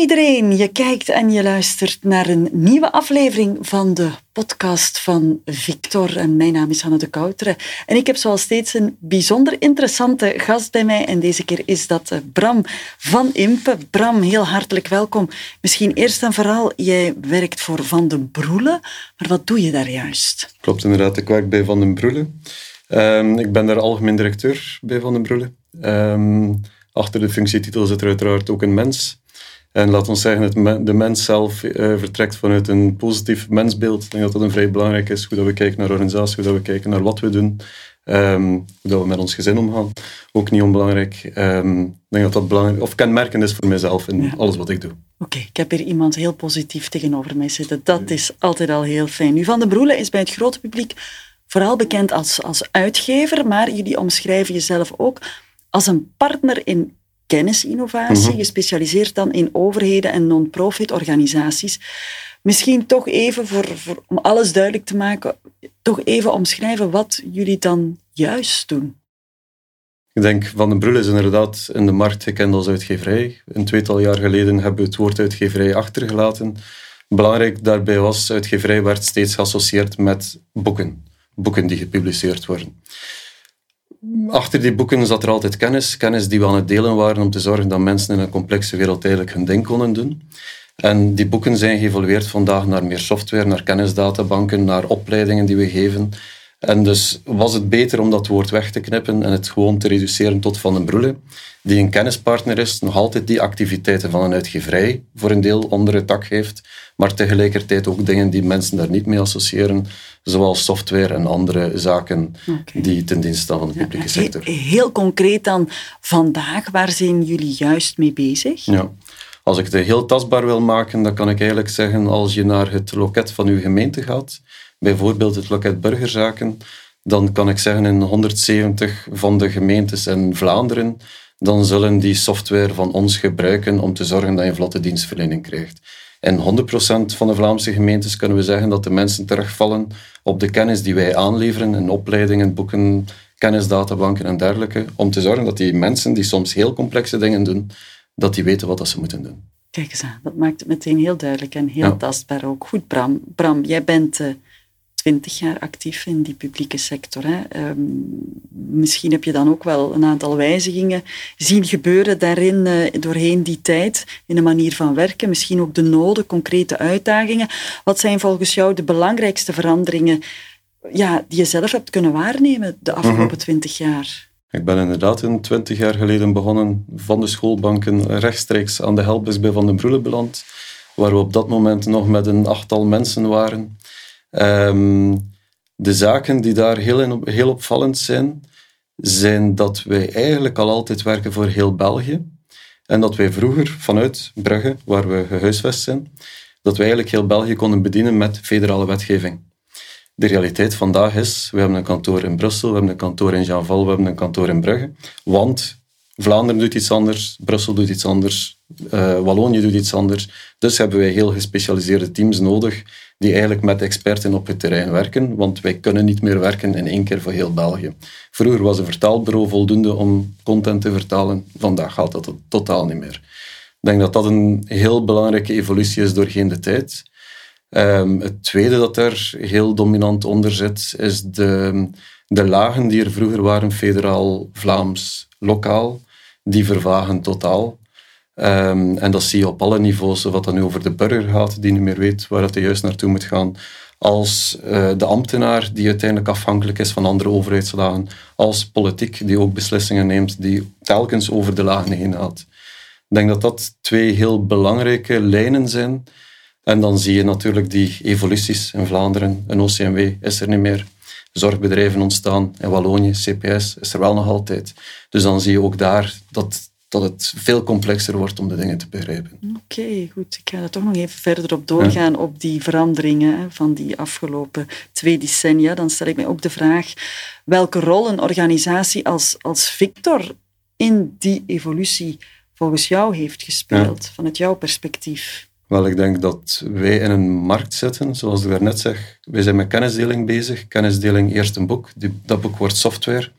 iedereen, je kijkt en je luistert naar een nieuwe aflevering van de podcast van Victor. En mijn naam is Hanne de Kouteren. En ik heb zoals steeds een bijzonder interessante gast bij mij. En deze keer is dat eh, Bram van Impe. Bram, heel hartelijk welkom. Misschien eerst en vooral, jij werkt voor Van den Broele. Maar wat doe je daar juist? Klopt inderdaad, ik werk bij Van den Broele. Um, ik ben daar algemeen directeur bij Van den Broele. Um, achter de functietitel zit er uiteraard ook een mens. En laat ons zeggen, dat de mens zelf uh, vertrekt vanuit een positief mensbeeld. Ik denk dat dat een vrij belangrijk is, hoe dat we kijken naar organisatie, hoe dat we kijken naar wat we doen, um, hoe dat we met ons gezin omgaan. Ook niet onbelangrijk. Um, ik denk dat dat belangrijk, of kenmerkend is voor mijzelf in alles wat ik doe. Oké, ik heb hier iemand heel positief tegenover mij zitten. Dat is altijd al heel fijn. Nu, Van den Broele is bij het grote publiek vooral bekend als, als uitgever, maar jullie omschrijven jezelf ook als een partner in kennisinnovatie, mhm. gespecialiseerd dan in overheden en non-profit organisaties. Misschien toch even, voor, voor, om alles duidelijk te maken, toch even omschrijven wat jullie dan juist doen. Ik denk, Van den Brul is inderdaad in de markt gekend als uitgeverij. Een tweetal jaar geleden hebben we het woord uitgeverij achtergelaten. Belangrijk daarbij was, uitgeverij werd steeds geassocieerd met boeken. Boeken die gepubliceerd worden achter die boeken zat er altijd kennis. Kennis die we aan het delen waren om te zorgen dat mensen in een complexe wereld eigenlijk hun ding konden doen. En die boeken zijn geëvolueerd vandaag naar meer software, naar kennisdatabanken, naar opleidingen die we geven. En dus was het beter om dat woord weg te knippen en het gewoon te reduceren tot Van den Broele, die een kennispartner is, nog altijd die activiteiten van een uitgeverij voor een deel onder het tak heeft, maar tegelijkertijd ook dingen die mensen daar niet mee associëren, zoals software en andere zaken die ten dienste staan van de publieke sector. Heel concreet dan vandaag, waar zijn jullie juist mee bezig? Ja. Als ik het heel tastbaar wil maken, dan kan ik eigenlijk zeggen, als je naar het loket van uw gemeente gaat, bijvoorbeeld het loket burgerzaken, dan kan ik zeggen in 170 van de gemeentes in Vlaanderen, dan zullen die software van ons gebruiken om te zorgen dat je vlotte dienstverlening krijgt. In 100% van de Vlaamse gemeentes kunnen we zeggen dat de mensen terugvallen op de kennis die wij aanleveren in opleidingen, boeken, kennisdatabanken en dergelijke, om te zorgen dat die mensen die soms heel complexe dingen doen, dat die weten wat dat ze moeten doen. Kijk eens aan, dat maakt het meteen heel duidelijk en heel tastbaar ook. Goed, Bram. Bram, jij bent... Twintig jaar actief in die publieke sector. Hè. Ehm, misschien heb je dan ook wel een aantal wijzigingen zien gebeuren daarin uh, doorheen die tijd, in de manier van werken, misschien ook de noden, concrete uitdagingen. Wat zijn volgens jou de belangrijkste veranderingen ja, die je zelf hebt kunnen waarnemen de afgelopen mhm. twintig jaar? Ik ben inderdaad een twintig jaar geleden begonnen van de schoolbanken rechtstreeks aan de helpdesk bij Van den Broele beland, waar we op dat moment nog met een achttal mensen waren. Ehm, de zaken die daar heel, heel opvallend zijn, zijn dat wij eigenlijk al altijd werken voor heel België. En dat wij vroeger vanuit Brugge, waar we gehuisvest zijn, dat wij eigenlijk heel België konden bedienen met federale wetgeving. De realiteit vandaag is, we hebben een kantoor in Brussel, we hebben een kantoor in Jean-Val, we hebben een kantoor in Brugge. Want Vlaanderen doet iets anders, Brussel doet iets anders, uh, Wallonië doet iets anders. Dus hebben wij heel gespecialiseerde teams nodig die eigenlijk met experten op het terrein werken, want wij kunnen niet meer werken in één keer voor heel België. Vroeger was een vertaalbureau voldoende om content te vertalen, vandaag gaat dat totaal niet meer. Ik denk dat dat een heel belangrijke evolutie is doorheen de tijd. Um, het tweede dat er heel dominant onder zit, is de, de lagen die er vroeger waren, federaal, Vlaams, lokaal, die vervagen totaal. Um, en dat zie je op alle niveaus, of wat dan nu over de burger gaat, die niet meer weet waar het juist naartoe moet gaan, als uh, de ambtenaar die uiteindelijk afhankelijk is van andere overheidslagen, als politiek die ook beslissingen neemt die telkens over de lagen heen gaat. Ik denk dat dat twee heel belangrijke lijnen zijn. En dan zie je natuurlijk die evoluties in Vlaanderen. Een OCMW is er niet meer. Zorgbedrijven ontstaan in Wallonië, CPS is er wel nog altijd. Dus dan zie je ook daar dat dat het veel complexer wordt om de dingen te begrijpen. Oké, goed. Ik ga er toch nog even verder op doorgaan, op die veranderingen van die afgelopen twee decennia. Dan stel ik mij ook de vraag, welke rol een organisatie als, als Victor in die evolutie volgens jou heeft gespeeld, vanuit jouw perspectief? Wel, ik denk dat wij in een markt zitten, zoals ik daarnet zeg. Wij zijn met kennisdeling bezig. Kennisdeling, eerst een boek. dat boek wordt software.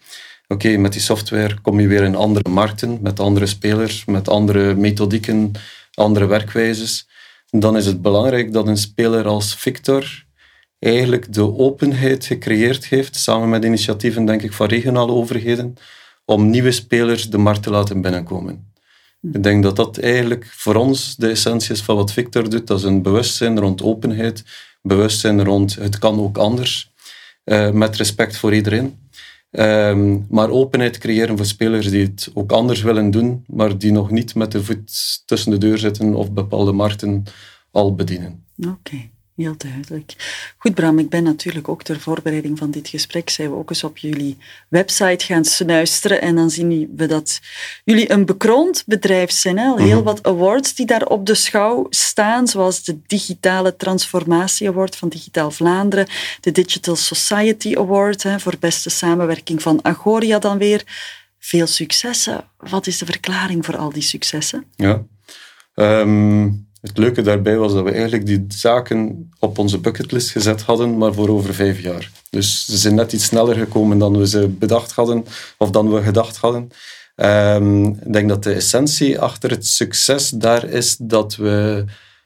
Oké, met die software kom je weer in andere markten, met andere spelers, met andere methodieken, andere werkwijzes, dan is het belangrijk dat een speler als Victor eigenlijk de openheid gecreëerd heeft, samen met initiatieven, denk ik, van regionale overheden, om nieuwe spelers de markt te laten binnenkomen. Ik denk dat dat eigenlijk voor ons de essentie is van wat Victor doet. Dat is een bewustzijn rond openheid, bewustzijn rond het kan ook anders, uh, met respect voor iedereen. Um, maar openheid creëren voor spelers die het ook anders willen doen, maar die nog niet met de voet tussen de deur zitten of bepaalde markten al bedienen. Oké. Heel duidelijk. Goed, Bram, ik ben natuurlijk ook ter voorbereiding van dit gesprek, zijn we ook eens op jullie website gaan snuisteren en dan zien we dat jullie een bekroond bedrijf zijn. Hè? Heel mhm. wat awards die daar op de schouw staan, zoals de Digitale Transformatie Award van Digitaal Vlaanderen, de Digital Society Award hè, voor beste samenwerking van Agoria dan weer. Veel successen. Wat is de verklaring voor al die successen? Ja. Um het leuke daarbij was dat we eigenlijk die zaken op onze bucketlist gezet hadden, maar voor over vijf jaar. Dus ze zijn net iets sneller gekomen dan we ze bedacht hadden, of dan we gedacht hadden. Um, ik denk dat de essentie achter het succes daar is dat we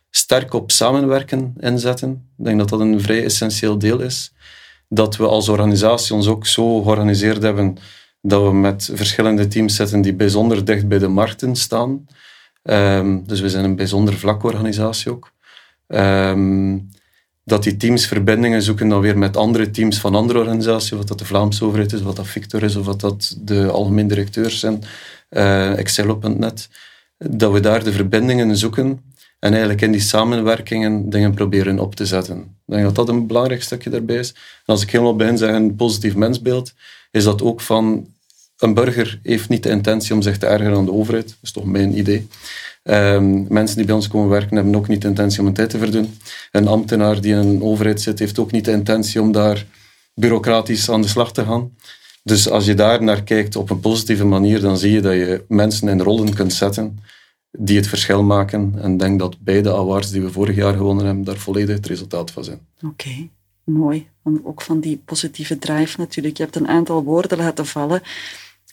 sterk op samenwerken inzetten. Ik denk dat dat een vrij essentieel deel is. Dat we als organisatie ons ook zo georganiseerd hebben dat we met verschillende teams zitten die bijzonder dicht bij de markten staan. Um, dus we zijn een bijzonder vlakke organisatie ook. Um, dat die teams verbindingen zoeken dan weer met andere teams van andere organisaties, wat dat de Vlaamse overheid is, wat dat Victor is, of wat dat de algemeen directeurs zijn, uh, Excel.net, dat we daar de verbindingen zoeken en eigenlijk in die samenwerkingen dingen proberen op te zetten. Ik denk dat dat een belangrijk stukje daarbij is. En als ik helemaal bij zeg een positief mensbeeld, is dat ook van een burger heeft niet de intentie om zich te ergeren aan de overheid. Dat is toch mijn idee. Um, mensen die bij ons komen werken hebben ook niet de intentie om een tijd te verdoen. Een ambtenaar die in een overheid zit, heeft ook niet de intentie om daar bureaucratisch aan de slag te gaan. Dus als je daar naar kijkt op een positieve manier, dan zie je dat je mensen in rollen kunt zetten die het verschil maken. En denk dat beide awards die we vorig jaar gewonnen hebben, daar volledig het resultaat van zijn. Oké, mooi. Ook van die positieve drive natuurlijk. Je hebt een aantal woorden laten vallen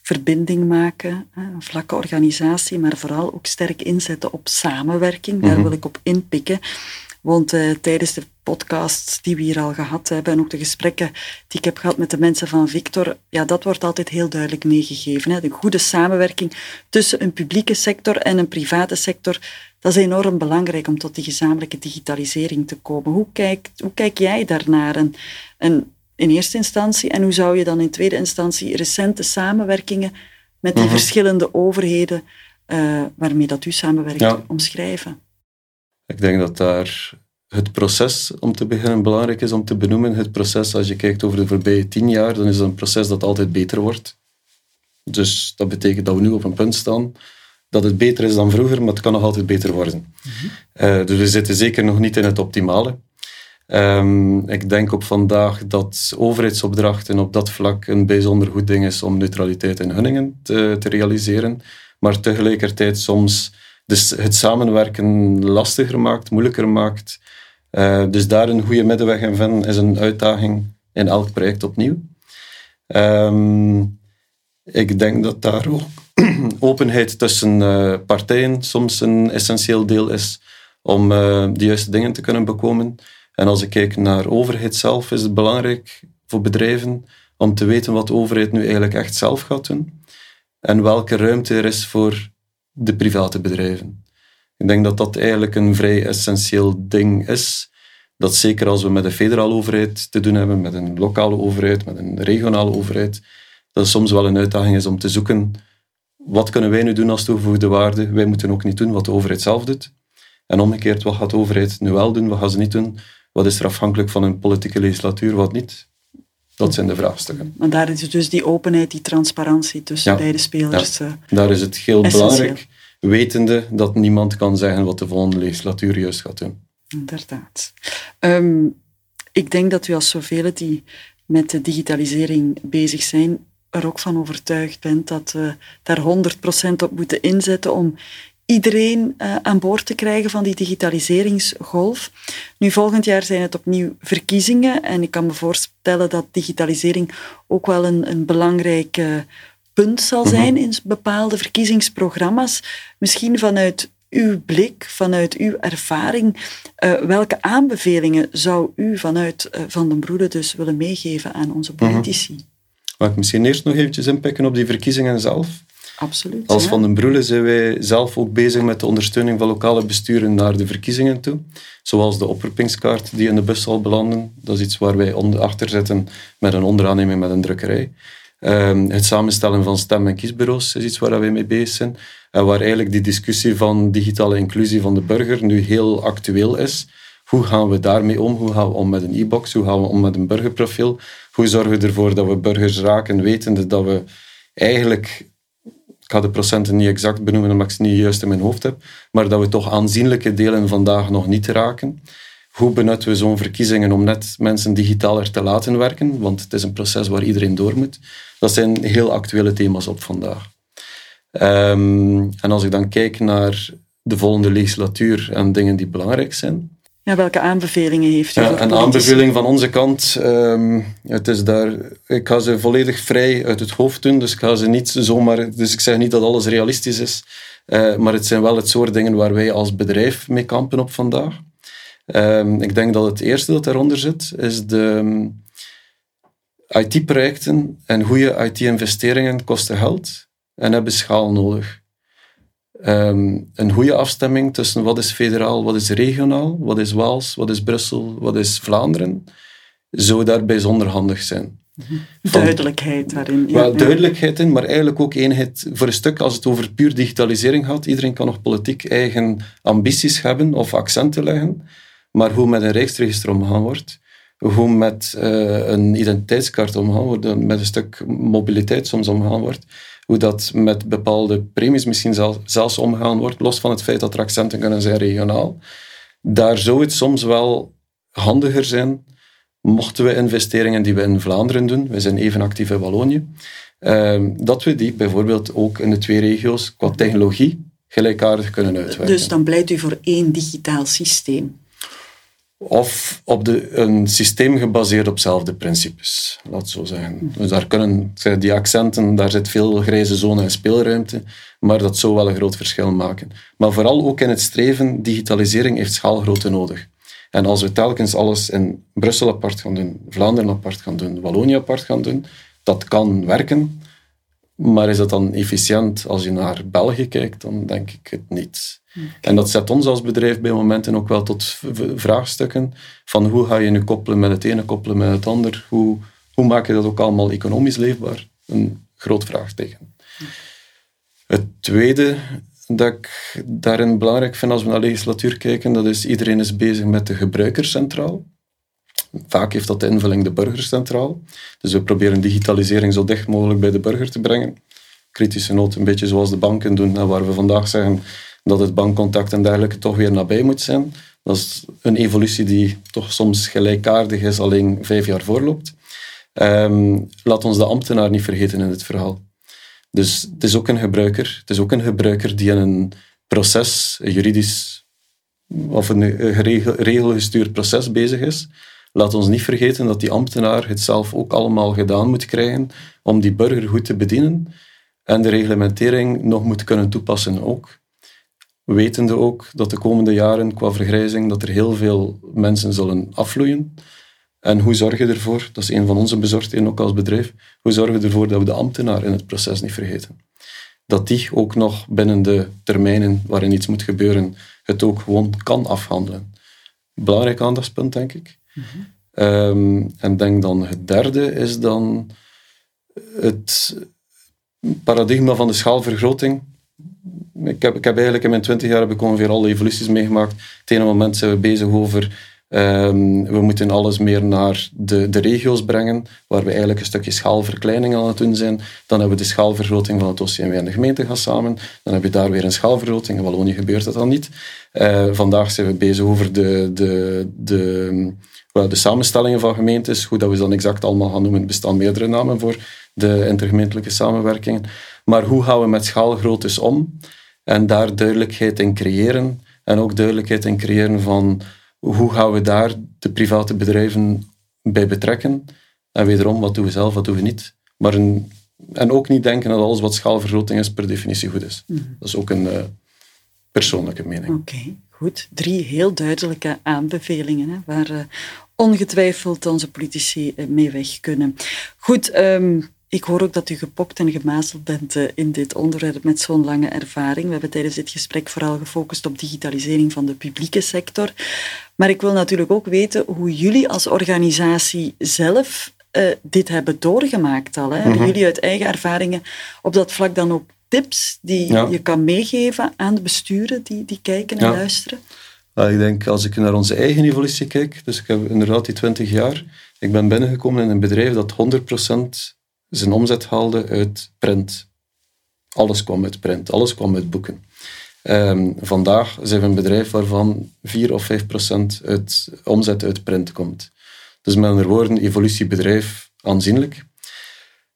verbinding maken, een vlakke organisatie, maar vooral ook sterk inzetten op samenwerking. Daar mhm. wil ik op inpikken. Want uh, tijdens de podcasts die we hier al gehad hebben en ook de gesprekken die ik heb gehad met de mensen van Victor, ja, dat wordt altijd heel duidelijk meegegeven. Hè. De goede samenwerking tussen een publieke sector en een private sector, dat is enorm belangrijk om tot die gezamenlijke digitalisering te komen. Hoe, kijkt, hoe kijk jij daarnaar? En, en in eerste instantie en hoe zou je dan in tweede instantie recente samenwerkingen met die mhm. verschillende overheden uh, waarmee dat u samenwerkt omschrijven? Ik denk dat daar het proces, om te beginnen, belangrijk is om te benoemen. Het proces, als je kijkt over de voorbije tien jaar, dan is het een proces dat altijd beter wordt. Dus dat betekent dat we nu op een punt staan dat het beter is dan vroeger, maar het kan nog altijd beter worden. Mhm. Eh, dus we zitten zeker nog niet in het optimale. Um, ik denk op vandaag dat overheidsopdrachten op dat vlak een bijzonder goed ding is om neutraliteit in hunningen te, realiseren, maar tegelijkertijd soms dus het samenwerken lastiger maakt, moeilijker maakt. Uh, dus daar een goede middenweg in vinden is een uitdaging in elk project opnieuw. Um, ik denk dat daar ook openheid tussen uh, partijen soms een essentieel deel is om uh, de juiste dingen te kunnen bekomen. En als ik kijk naar overheid zelf, is het belangrijk voor bedrijven om te weten wat de overheid nu eigenlijk echt zelf gaat doen en welke ruimte er is voor de private bedrijven. Ik denk dat dat eigenlijk een vrij essentieel ding is. Dat zeker als we met de federale overheid te doen hebben, met een lokale overheid, met een regionale overheid, dat het soms wel een uitdaging is om te zoeken wat kunnen wij nu doen als toegevoegde waarde. Wij moeten ook niet doen wat de overheid zelf doet. En omgekeerd, wat gaat de overheid nu wel doen, wat gaan ze niet doen? Wat is er afhankelijk van een politieke legislatuur, wat niet? Dat zijn de vraagstukken. Maar daar is dus die openheid, die transparantie tussen beide spelers. Ja. Eh, daar is het heel belangrijk, wetende dat niemand kan zeggen wat de volgende legislatuur juist gaat doen. Inderdaad. Ehm, ik denk dat u als zoveel die met de digitalisering bezig zijn, er ook van overtuigd bent dat we daar 100% op moeten inzetten om iedereen uh, aan boord te krijgen van die digitaliseringsgolf. Nu, volgend jaar zijn het opnieuw verkiezingen en ik kan me voorstellen dat digitalisering ook wel een, een belangrijk punt zal mhm. zijn in bepaalde verkiezingsprogramma's. Misschien vanuit uw blik, vanuit uw ervaring, uh, welke aanbevelingen zou u vanuit Van den Broede dus willen meegeven aan onze mhm. politici? Mag ik misschien eerst nog eventjes inpikken op die verkiezingen zelf? Absoluut. Als Van den Broele zijn wij zelf ook bezig met de ondersteuning van lokale besturen naar de verkiezingen toe. Zoals de oproepingskaart die in de bus zal belanden. Dat is iets waar wij achter zitten met een onderaanneming met een drukkerij. Ehm, het samenstellen van stem- en kiesbureaus is iets waar wij mee bezig zijn. En waar eigenlijk die discussie van digitale inclusie van de burger nu heel actueel is. Hoe gaan we daarmee om? Hoe gaan we om met een e-box? Hoe gaan we om met een burgerprofiel? Hoe zorgen we ervoor dat we burgers raken, wetende dat we eigenlijk ik ga de procenten niet exact benoemen omdat ik ze niet juist in mijn hoofd heb, maar dat we toch aanzienlijke delen vandaag nog niet raken. Hoe benutten we zo'n verkiezingen om net mensen digitaler te laten werken? Want het is een proces waar iedereen door moet. Dat zijn heel actuele thema's op vandaag. Ehm, en als ik dan kijk naar de volgende legislatuur en dingen die belangrijk zijn, ja, welke aanbevelingen heeft u? Ja, een aanbeveling van onze kant. Ehm, het is daar, ik ga ze volledig vrij uit het hoofd doen, dus ik ga ze niet zomaar. Dus ik zeg niet dat alles realistisch is, uh, maar het zijn wel het soort dingen waar wij als bedrijf mee kampen op vandaag. Ehm, ik denk dat het eerste dat daaronder zit, is de ehm, IT-projecten en goede IT-investeringen kosten geld en hebben schaal nodig. Ehm, een goede afstemming tussen wat is federaal, wat is regionaal, wat is Waals, wat is Brussel, wat is Vlaanderen, zou daar bijzonder handig zijn. Mhm. duidelijkheid daarin. Ja, wel, duidelijkheid in, maar eigenlijk ook eenheid voor een stuk als het over puur digitalisering gaat. Iedereen kan nog politiek eigen ambities hebben of accenten leggen, maar hoe met een rijksregister omgaan wordt, hoe met uh, een identiteitskaart omgaan wordt, met een stuk mobiliteit soms omgaan wordt, hoe dat met bepaalde premies misschien zelfs omgaan wordt, los van het feit dat er accenten kunnen zijn regionaal. Daar zou het soms wel handiger zijn mochten we investeringen die we in Vlaanderen doen, we zijn even actief in Wallonië, ehm, dat we die bijvoorbeeld ook in de twee regio's qua technologie gelijkaardig kunnen uitwerken. Dus dan pleit u voor één digitaal systeem? Of op de, een systeem gebaseerd op dezelfde principes, laat zo zeggen. Dus daar kunnen, die accenten, daar zit veel grijze zone en speelruimte, maar dat zou wel een groot verschil maken. Maar vooral ook in het streven, digitalisering heeft schaalgrootte nodig. En als we telkens alles in Brussel apart gaan doen, Vlaanderen apart gaan doen, Wallonië apart gaan doen, dat kan werken, maar is dat dan efficiënt als je naar België kijkt? Dan denk ik het niet. En dat zet ons als bedrijf bij momenten ook wel tot vraagstukken van hoe ga je nu koppelen met het ene, koppelen met het ander? Hoe, hoe maak je dat ook allemaal economisch leefbaar? Een groot vraagteken. Het tweede dat ik daarin belangrijk vind als we naar legislatuur kijken, dat is iedereen is bezig met de gebruiker centraal. Vaak heeft dat de invulling de burger centraal. Dus we proberen digitalisering zo dicht mogelijk bij de burger te brengen. Kritische noot, een beetje zoals de banken doen, waar we vandaag zeggen dat het bankcontact en dergelijke toch weer nabij moet zijn. Dat is een evolutie die toch soms gelijkaardig is, alleen vijf jaar voorloopt. Um, laat ons de ambtenaar niet vergeten in het verhaal. Dus het is ook een gebruiker. Het is ook een gebruiker die in een proces, een juridisch of een regelgestuurd proces bezig is. Laat ons niet vergeten dat die ambtenaar het zelf ook allemaal gedaan moet krijgen om die burger goed te bedienen en de reglementering nog moet kunnen toepassen ook. Wetende ook dat de komende jaren qua vergrijzing dat er heel veel mensen zullen afvloeien. En hoe zorg je ervoor, dat is een van onze bezorgdheden ook als bedrijf, hoe zorgen we ervoor dat we de ambtenaar in het proces niet vergeten? Dat die ook nog binnen de termijnen waarin iets moet gebeuren, het ook gewoon kan afhandelen. Belangrijk aandachtspunt, denk ik. Mm -hmm. en denk dan het derde is dan het paradigma van de schaalvergroting. Ik heb, ik heb eigenlijk in mijn twintig jaar heb ik ongeveer alle evoluties meegemaakt. Het ene moment zijn we bezig over Um, we moeten alles meer naar de, de regio's brengen, waar we eigenlijk een stukje schaalverkleining aan het doen zijn. Dan hebben we de schaalvergroting van het OCMW en de gemeente gaan samen. Dan heb je daar weer een schaalvergroting. In Wallonië gebeurt dat dan niet. Uh, vandaag zijn we bezig over de, de, de, de samenstellingen van gemeentes. Hoe dat we ze dan exact allemaal gaan noemen, bestaan meerdere namen voor de intergemeentelijke samenwerkingen. Maar hoe gaan we met schaalgroottes om? En daar duidelijkheid in creëren. En ook duidelijkheid in creëren van hoe gaan we daar de private bedrijven bij betrekken? En wederom, wat doen we zelf, wat doen we niet? Maar en ook niet denken dat alles wat schaalvergroting is per definitie goed is. Mhm. Dat is ook een, uh, persoonlijke mening. Oké, goed. Drie heel duidelijke aanbevelingen hè, waar uh, ongetwijfeld onze politici mee weg kunnen. Goed, um, ik hoor ook dat u gepokt en gemazeld bent eh, in dit onderwerp met zo'n lange ervaring. We hebben tijdens dit gesprek vooral gefocust op digitalisering van de publieke sector. Maar ik wil natuurlijk ook weten hoe jullie als organisatie zelf uh, dit hebben doorgemaakt al. Hè? Hebben mhm. jullie uit eigen ervaringen op dat vlak dan ook tips die je kan meegeven aan de besturen die, die kijken en luisteren? ik denk, als ik naar onze eigen evolutie kijk, dus ik heb inderdaad die 20 jaar, ik ben binnengekomen in een bedrijf dat 100% zijn omzet haalde uit print. Alles kwam uit print, alles kwam uit boeken. Um, vandaag zijn we een bedrijf waarvan 4 of 5 procent uit omzet uit print komt. Dus met andere woorden, evolutiebedrijf aanzienlijk.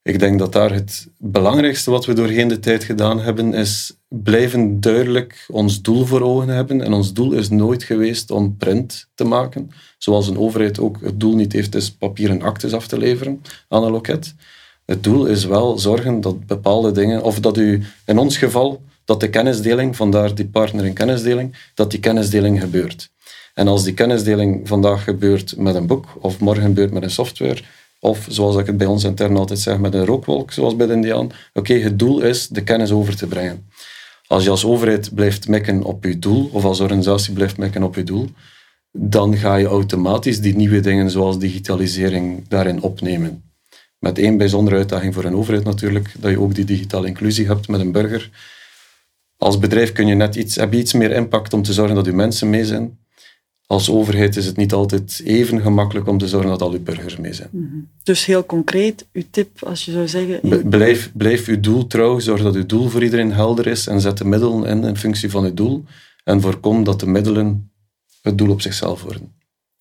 Ik denk dat daar het belangrijkste wat we doorheen de tijd gedaan hebben, is blijven duidelijk ons doel voor ogen hebben. En ons doel is nooit geweest om print te maken. Zoals een overheid ook het doel niet heeft, is papieren actes af te leveren aan een loket. Het doel is wel zorgen dat bepaalde dingen, of dat u in ons geval, dat de kennisdeling, vandaar die partner in kennisdeling, dat die kennisdeling gebeurt. En als die kennisdeling vandaag gebeurt met een boek, of morgen gebeurt met een software, of zoals ik het bij ons intern altijd zeg, met een rookwolk, zoals bij de Indiaan, oké, het doel is de kennis over te brengen. Als je als overheid blijft mikken op je doel, of als organisatie blijft mikken op je doel, dan ga je automatisch die nieuwe dingen zoals digitalisering daarin opnemen. Met één bijzondere uitdaging voor een overheid natuurlijk, dat je ook die digitale inclusie hebt met een burger. Als bedrijf kun je net iets, heb je iets meer impact om te zorgen dat je mensen mee zijn. Als overheid is het niet altijd even gemakkelijk om te zorgen dat al uw burgers mee zijn. Mhm. Dus heel concreet, uw tip, als je zou zeggen... blijf, blijf uw doel trouw, zorg dat uw doel voor iedereen helder is en zet de middelen in in functie van het doel. En voorkom dat de middelen het doel op zichzelf worden.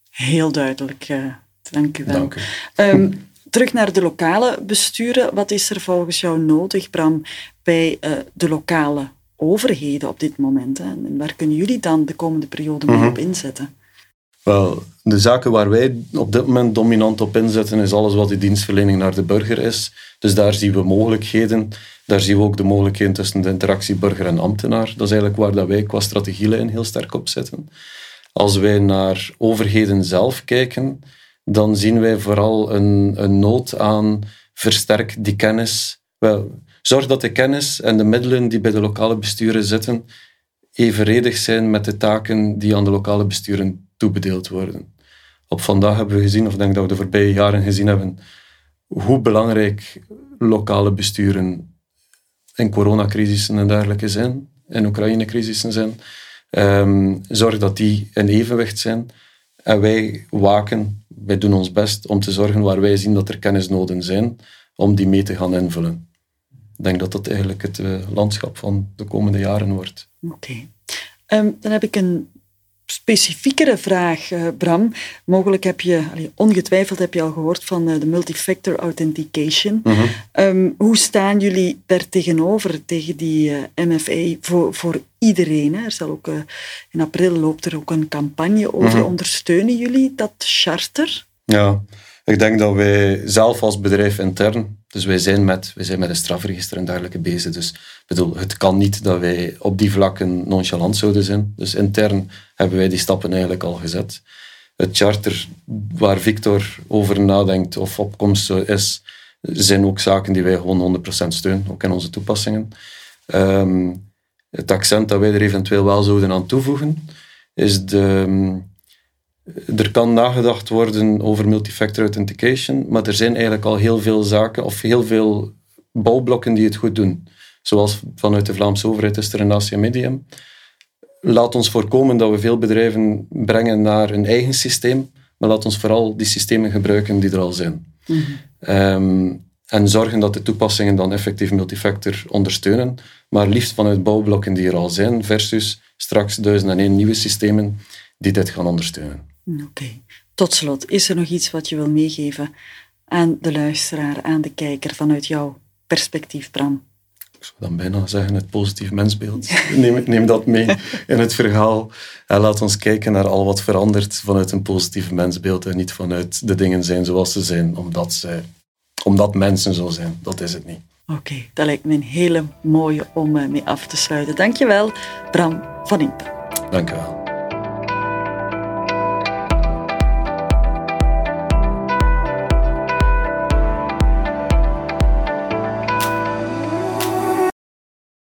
Heel duidelijk, uh, dank u wel. Dank u. Ehm, terug naar de lokale besturen. Wat is er volgens jou nodig, Bram, bij uh, de lokale overheden op dit moment? Hè? En waar kunnen jullie dan de komende periode mee mhm. op inzetten? Wel, de zaken waar wij op dit moment dominant op inzetten, is alles wat die dienstverlening naar de burger is. Dus daar zien we mogelijkheden. Daar zien we ook de mogelijkheden tussen de interactie burger en ambtenaar. Dat is eigenlijk waar dat wij qua strategielijn heel sterk op zitten. Als wij naar overheden zelf kijken, dan zien wij vooral een, een nood aan versterk die kennis. Wel, zorg dat de kennis en de middelen die bij de lokale besturen zitten evenredig zijn met de taken die aan de lokale besturen toebedeeld worden. Op vandaag hebben we gezien, of denk dat we de voorbije jaren gezien hebben, hoe belangrijk lokale besturen in coronacrisissen en dergelijke zijn, in Oekraïne-crisissen zijn. Um, zorg dat die in evenwicht zijn. En wij waken, wij doen ons best om te zorgen waar wij zien dat er kennisnoden zijn, om die mee te gaan invullen. Ik denk dat dat eigenlijk het uh, landschap van de komende jaren wordt. Oké. Ehm, dan heb ik een specifiekere vraag, uh, Bram. Mogelijk heb je, ongetwijfeld heb je al gehoord van uh, de multifactor authentication. Mhm. Ehm, hoe staan jullie daar tegenover, tegen die uh, MFA, voor, voor iedereen? Hè? Er zal ook, in april loopt er ook een campagne over. Mhm. Ondersteunen jullie dat charter? Ja, ik denk dat wij zelf als bedrijf intern, dus wij zijn met, wij zijn met een strafregister en dergelijke bezig. Dus bedoel, het kan niet dat wij op die vlakken nonchalant zouden zijn. Dus intern hebben wij die stappen eigenlijk al gezet. Het charter waar Victor over nadenkt of opkomst is, zijn ook zaken die wij gewoon 100% steunen, ook in onze toepassingen. Ehm, het accent dat wij er eventueel wel zouden aan toevoegen, is de er kan nagedacht worden over multifactor authentication, maar er zijn eigenlijk al heel veel zaken of heel veel bouwblokken die het goed doen. Zoals vanuit de Vlaamse overheid is er een ACM Medium. Laat ons voorkomen dat we veel bedrijven brengen naar een eigen systeem, maar laat ons vooral die systemen gebruiken die er al zijn. Mhm. Ehm, en zorgen dat de toepassingen dan effectief multifactor ondersteunen, maar liefst vanuit bouwblokken die er al zijn, versus straks duizend en één nieuwe systemen die dit gaan ondersteunen. Oké. Tot slot, is er nog iets wat je wil meegeven aan de luisteraar, aan de kijker, vanuit jouw perspectief, Bram? Ik zou dan bijna zeggen het positief mensbeeld. Neem, neem dat mee in het verhaal. En laat ons kijken naar al wat verandert vanuit een positief mensbeeld en niet vanuit de dingen zijn zoals ze zijn, omdat, ze, omdat mensen zo zijn. Dat is het niet. Oké, dat lijkt me een hele mooie om mee af te sluiten. Dankjewel, Bram van Impen. Dank je wel.